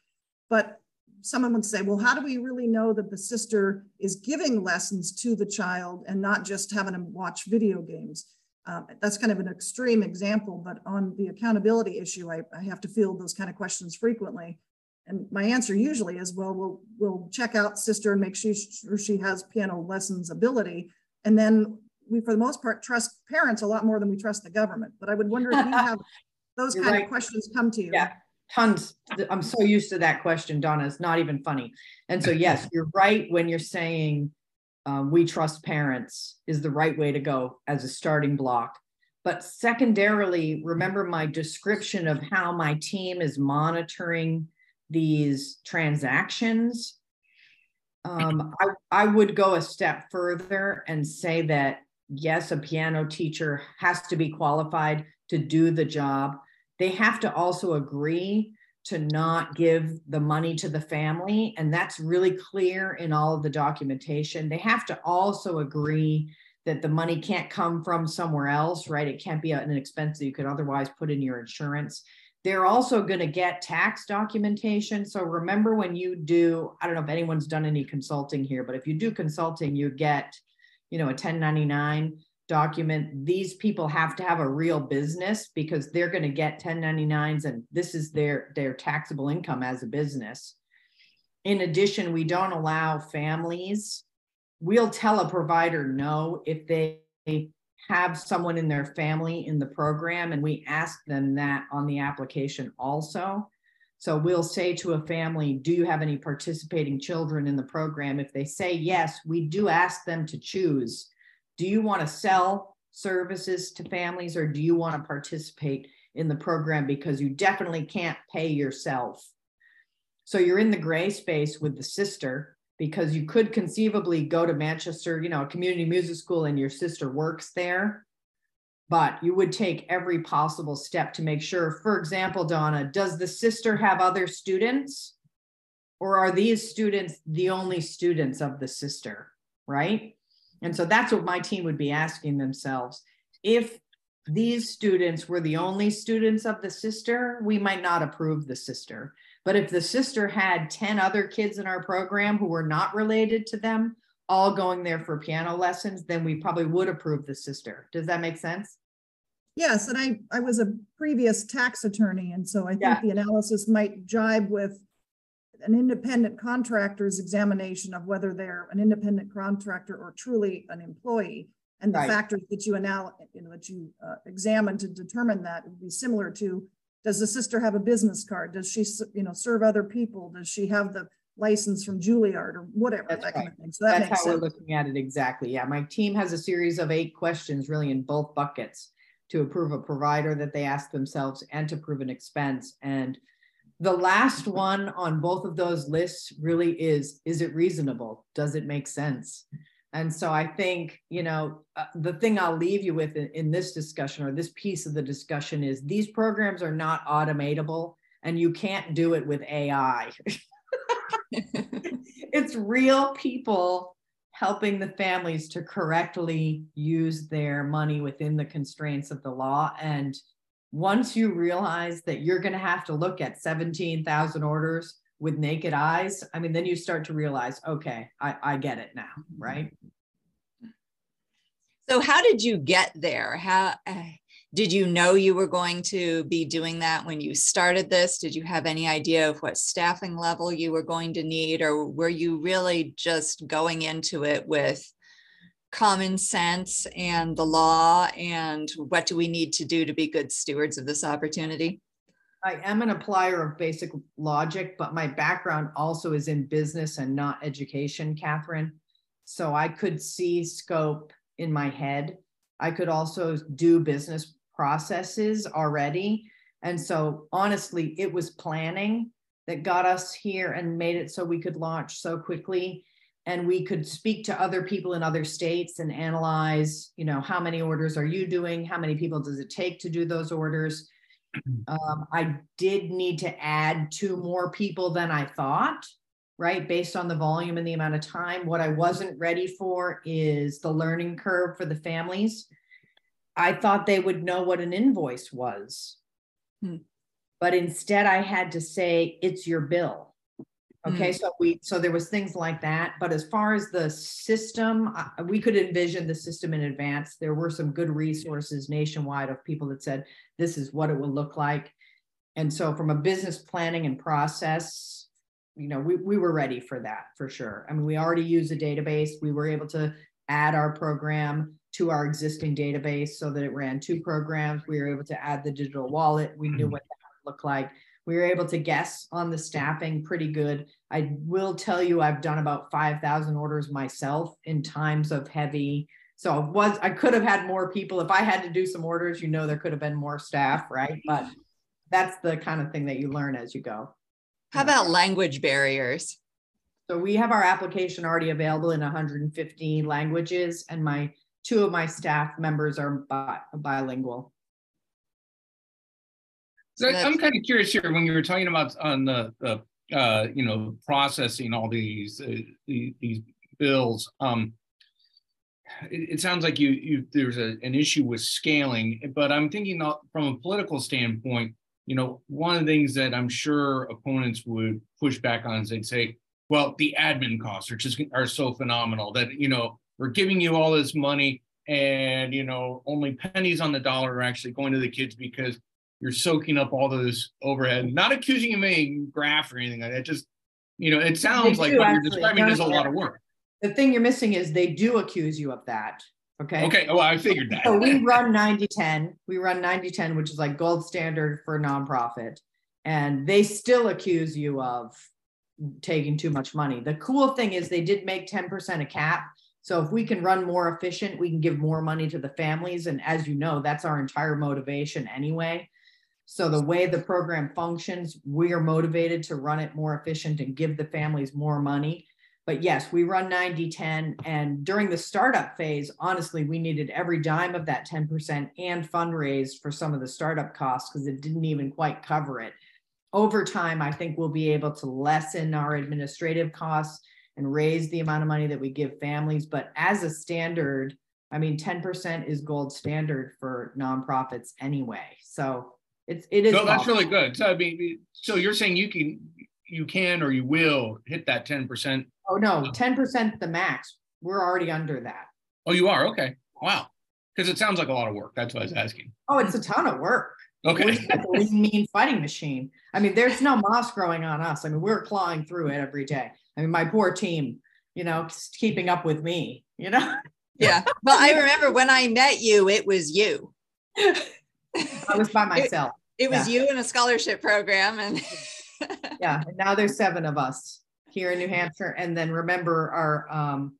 But someone would say well how do we really know that the sister is giving lessons to the child and not just having them watch video games? Um, that's kind of an extreme example but on the accountability issue I, I have to field those kind of questions frequently and my answer usually is, well, we'll we'll check out sister and make sure she has piano lessons ability. And then we, for the most part, trust parents a lot more than we trust the government. But I would wonder if you have those kind right. of questions come to you. Yeah, tons. I'm so used to that question, Donna. It's not even funny. And so, yes, you're right when you're saying um, we trust parents is the right way to go as a starting block. But secondarily, remember my description of how my team is monitoring these transactions, um, I, I would go a step further and say that yes, a piano teacher has to be qualified to do the job. They have to also agree to not give the money to the family. And that's really clear in all of the documentation. They have to also agree that the money can't come from somewhere else, right? It can't be an expense that you could otherwise put in your insurance. They're also going to get tax documentation. So remember when you do, I don't know if anyone's done any consulting here, but if you do consulting, you get, you know, a 1099 document. These people have to have a real business because they're going to get 1099s and this is their their taxable income as a business. In addition, we don't allow families we'll tell a provider no if they have someone in their family in the program, and we ask them that on the application also. So we'll say to a family, Do you have any participating children in the program? If they say yes, we do ask them to choose Do you want to sell services to families or do you want to participate in the program because you definitely can't pay yourself? So you're in the gray space with the sister because you could conceivably go to Manchester, you know, a community music school and your sister works there. But you would take every possible step to make sure, for example, Donna, does the sister have other students? Or are these students the only students of the sister? Right. And so that's what my team would be asking themselves. If these students were the only students of the sister, we might not approve the sister. But if the sister had 10 other kids in our program who were not related to them, all going there for piano lessons, then we probably would approve the sister. Does that make sense? Yes, and I, I was a previous tax attorney, and so I think Yeah. the analysis might jibe with an independent contractor's examination of whether they're an independent contractor or truly an employee. And the Right. factors that you anal, you know, that you uh, examine to determine that would be similar to, does the sister have a business card? Does she, you know, serve other people? Does she have the license from Juilliard or whatever, That's that kind of thing? So that That's how we're looking at it exactly. Yeah, my team has a series of eight questions really in both buckets to approve a provider that they ask themselves and to prove an expense. And the last one on both of those lists really is, is it reasonable? Does it make sense? And so I think, you know, uh, the thing I'll leave you with in, in this discussion or this piece of the discussion is these programs are not automatable and you can't do it with AI. it's real people helping the families to correctly use their money within the constraints of the law. And once you realize that you're going to have to look at 17,000 orders with naked eyes, I mean, then you start to realize, okay, I, I get it now, right? So how did you get there? How uh, did you know you were going to be doing that when you started this? Did you have any idea of what staffing level you were going to need, or were you really just going into it with common sense and the law and what do we need to do to be good stewards of this opportunity? I am an applier of basic logic, but my background also is in business and not education, Catherine. So I could see scope in my head. I could also do business processes already. And so honestly, it was planning that got us here and made it so we could launch so quickly and we could speak to other people in other states and analyze, you know, how many orders are you doing? How many people does it take to do those orders? Um, I did need to add two more people than I thought, right? Based on the volume and the amount of time. What I wasn't ready for is the learning curve for the families. I thought they would know what an invoice was. Hmm. But instead, I had to say, it's your bill. Okay, so we so there was things like that, but as far as the system, uh, we could envision the system in advance. There were some good resources nationwide of people that said this is what it will look like. And so from a business planning and process, you know, we, we were ready for that for sure. I mean, we already use a database. We were able to add our program to our existing database so that it ran two programs. We were able to add the digital wallet. We knew what that would look like. We were able to guess on the staffing pretty good. I will tell you, I've done about 5,000 orders myself in times of heavy. So it was I could have had more people. If I had to do some orders, you know, there could have been more staff, right? But that's the kind of thing that you learn as you go. How about language barriers? So we have our application already available in 150 languages, and my two of my staff members are bi- bilingual. So I'm kind of curious here when you were talking about on the, the uh, you know, processing all these uh, the- these bills. Um, it, it sounds like you you there's a, an issue with scaling, but I'm thinking from a political standpoint. You know, one of the things that I'm sure opponents would push back on is they'd say, "Well, the admin costs are just are so phenomenal that you know we're giving you all this money." And you know, only pennies on the dollar are actually going to the kids because you're soaking up all those overhead. Not accusing you of any graft or anything like that. Just you know, it sounds like do, what you're describing No, is a lot of work. The thing you're missing is they do accuse you of that. Okay. Okay, well, I figured that. So we run 90 10. We run 90 10, which is like gold standard for nonprofit. And they still accuse you of taking too much money. The cool thing is they did make 10% a cap. So if we can run more efficient, we can give more money to the families. And as you know, that's our entire motivation anyway. So the way the program functions, we are motivated to run it more efficient and give the families more money. But yes, we run 90 10. And during the startup phase, honestly, we needed every dime of that 10% and fundraise for some of the startup costs because it didn't even quite cover it. Over time, I think we'll be able to lessen our administrative costs and raise the amount of money that we give families. But as a standard, I mean, 10% is gold standard for nonprofits anyway. So it's it is. So that's really good. So I mean, so you're saying you can you can or you will hit that 10%. Oh no, 10% the max. We're already under that. Oh, you are? Okay. Wow. Because it sounds like a lot of work. That's what I was asking. Oh, it's a ton of work. Okay. We're mean fighting machine. I mean, there's no moss growing on us. I mean, we're clawing through it every day. I mean, my poor team, you know, keeping up with me, you know? Yeah. Well, I remember when I met you, it was you. I was by myself. It, it was yeah. you in a scholarship program. And yeah. And now there's seven of us here in New Hampshire. And then remember our um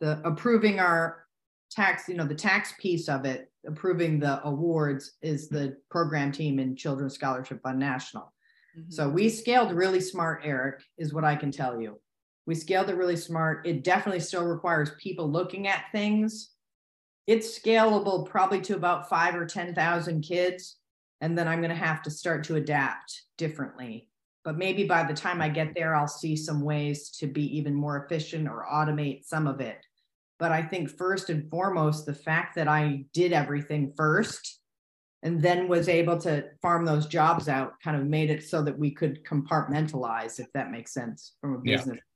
the approving our tax, you know, the tax piece of it, approving the awards is the program team in Children's Scholarship Fund National. Mm-hmm. So we scaled really smart, Eric, is what I can tell you. We scaled it really smart. It definitely still requires people looking at things. It's scalable probably to about five or 10,000 kids. And then I'm going to have to start to adapt differently. But maybe by the time I get there, I'll see some ways to be even more efficient or automate some of it. But I think first and foremost, the fact that I did everything first and then was able to farm those jobs out kind of made it so that we could compartmentalize, if that makes sense from a business yeah.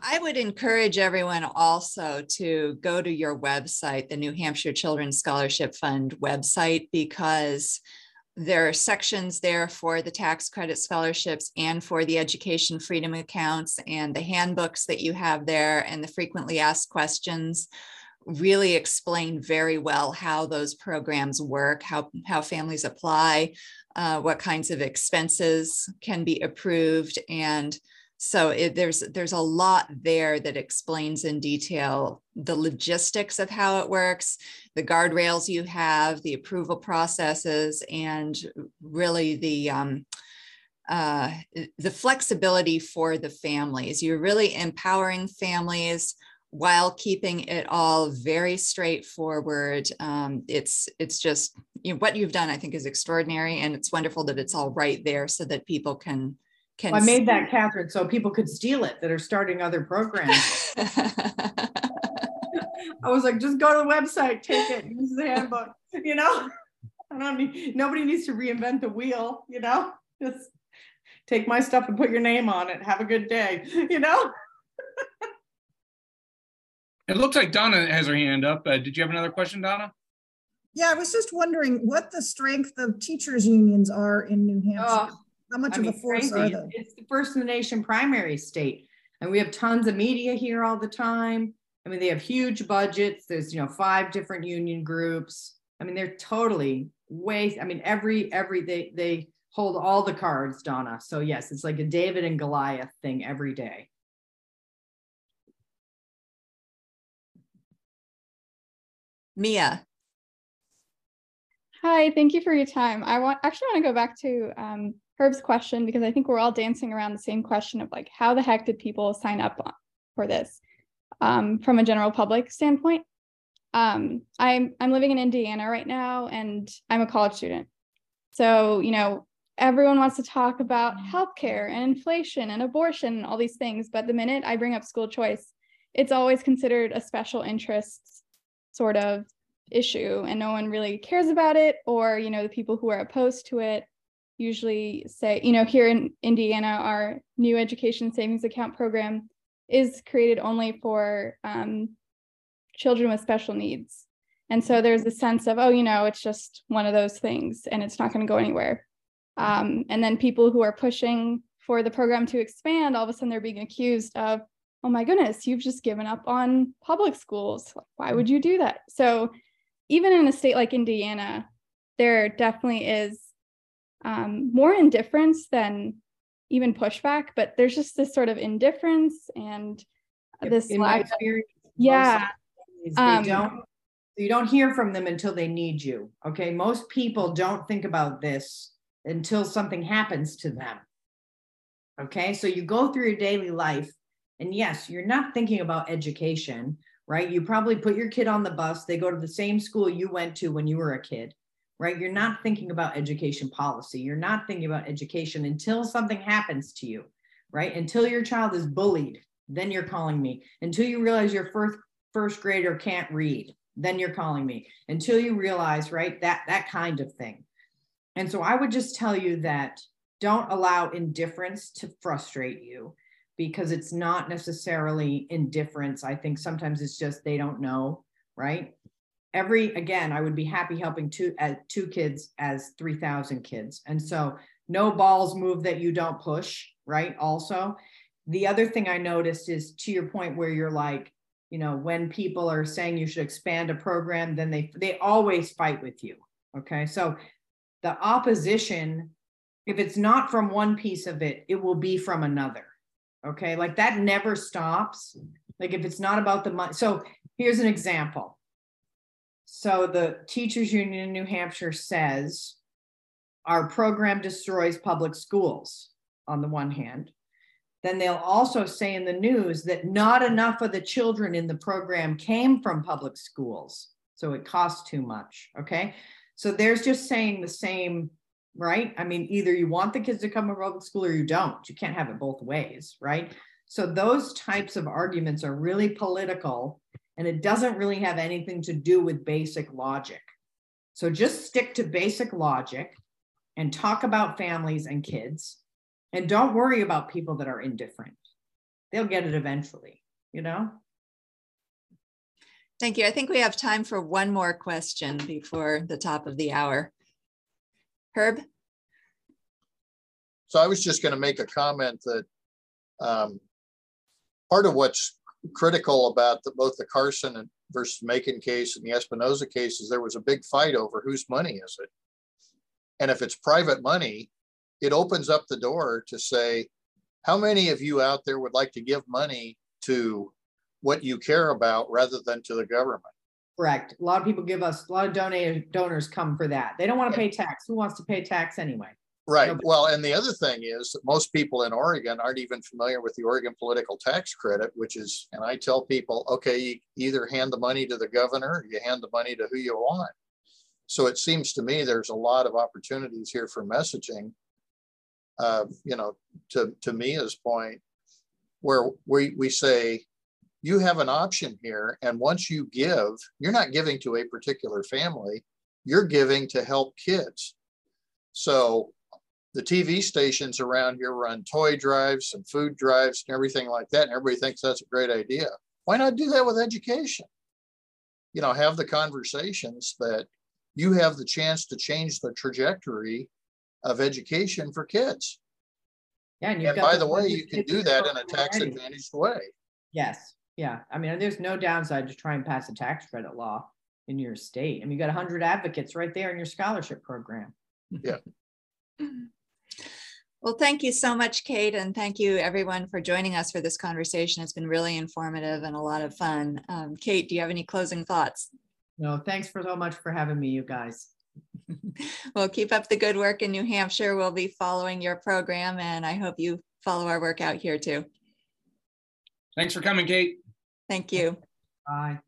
I would encourage everyone also to go to your website, the New Hampshire Children's Scholarship Fund website, because there are sections there for the tax credit scholarships and for the education freedom accounts and the handbooks that you have there and the frequently asked questions really explain very well how those programs work, how, how families apply, uh, what kinds of expenses can be approved, and so it, there's there's a lot there that explains in detail the logistics of how it works, the guardrails you have, the approval processes, and really the um, uh, the flexibility for the families. You're really empowering families while keeping it all very straightforward. Um, it's it's just you know, what you've done. I think is extraordinary, and it's wonderful that it's all right there so that people can can I made that, Catherine, so people could steal it that are starting other programs. I was like, just go to the website, take it, use the handbook, you know? I don't need, nobody needs to reinvent the wheel, you know? Just take my stuff and put your name on it. Have a good day, you know? it looks like Donna has her hand up. Uh, did you have another question, Donna? Yeah, I was just wondering what the strength of teachers unions are in New Hampshire. Oh how much I of mean, a force crazy. are they? It's the first in the nation primary state. And we have tons of media here all the time. I mean, they have huge budgets. There's, you know, five different union groups. I mean, they're totally way, I mean, every, every, they, they hold all the cards, Donna. So yes, it's like a David and Goliath thing every day. Mia. Hi, thank you for your time. I want actually want to go back to um, Herb's question because I think we're all dancing around the same question of like, how the heck did people sign up for this um, from a general public standpoint? Um, I'm I'm living in Indiana right now, and I'm a college student. So you know, everyone wants to talk about healthcare and inflation and abortion and all these things, but the minute I bring up school choice, it's always considered a special interest sort of issue, and no one really cares about it, or you know, the people who are opposed to it usually say, you know, here in Indiana, our new education savings account program is created only for um, children with special needs. And so there's a sense of, oh, you know, it's just one of those things and it's not going to go anywhere. Um, and then people who are pushing for the program to expand, all of a sudden they're being accused of oh my goodness, you've just given up on public schools. Why would you do that? So even in a state like Indiana, there definitely is um, more indifference than even pushback, but there's just this sort of indifference and this in my experience, yeah. They um, don't you don't hear from them until they need you. Okay. Most people don't think about this until something happens to them. Okay. So you go through your daily life, and yes, you're not thinking about education, right? You probably put your kid on the bus, they go to the same school you went to when you were a kid, right? You're not thinking about education policy. You're not thinking about education until something happens to you, right? Until your child is bullied, then you're calling me. Until you realize your first first grader can't read, then you're calling me. Until you realize, right, that that kind of thing. And so I would just tell you that don't allow indifference to frustrate you because it's not necessarily indifference. I think sometimes it's just they don't know, right? Every again, I would be happy helping two uh, two kids as 3000 kids. And so no balls move that you don't push, right? Also, the other thing I noticed is to your point where you're like, you know, when people are saying you should expand a program, then they they always fight with you. Okay? So the opposition if it's not from one piece of it, it will be from another. Okay. Like that never stops. Like if it's not about the money. So here's an example. So the teachers union in New Hampshire says our program destroys public schools on the one hand. Then they'll also say in the news that not enough of the children in the program came from public schools. So it costs too much. Okay. So there's just saying the same right? I mean, either you want the kids to come to public school or you don't. You can't have it both ways, right? So those types of arguments are really political and it doesn't really have anything to do with basic logic. So just stick to basic logic and talk about families and kids and don't worry about people that are indifferent. They'll get it eventually, you know? Thank you. I think we have time for one more question before the top of the hour. Herb? So I was just going to make a comment that um, part of what's critical about the, both the Carson and versus Makin case and the Espinoza case is there was a big fight over whose money is it. And if it's private money, it opens up the door to say, how many of you out there would like to give money to what you care about rather than to the government? Correct. A lot of people give us, a lot of donor, donors come for that. They don't want to pay tax. Who wants to pay tax anyway? Right. Well, and the other thing is that most people in Oregon aren't even familiar with the Oregon political tax credit, which is, and I tell people, okay, you either hand the money to the governor or you hand the money to who you want. So it seems to me there's a lot of opportunities here for messaging. Uh, you know, to, to Mia's point, where we, we say, you have an option here. And once you give, you're not giving to a particular family, you're giving to help kids. So the TV stations around here run toy drives and food drives and everything like that. And everybody thinks that's a great idea. Why not do that with education? You know, have the conversations that you have the chance to change the trajectory of education for kids. Yeah, and, and by the way, you can do that in a tax advantaged way. Yes. Yeah, I mean, there's no downside to try and pass a tax credit law in your state. I mean, you got 100 advocates right there in your scholarship program. Yeah. Mm-hmm. Well, thank you so much, Kate, and thank you everyone for joining us for this conversation. It's been really informative and a lot of fun. Um, Kate, do you have any closing thoughts? No, thanks for so much for having me, you guys. well, keep up the good work in New Hampshire. We'll be following your program, and I hope you follow our work out here too. Thanks for coming, Kate. Thank you. Bye.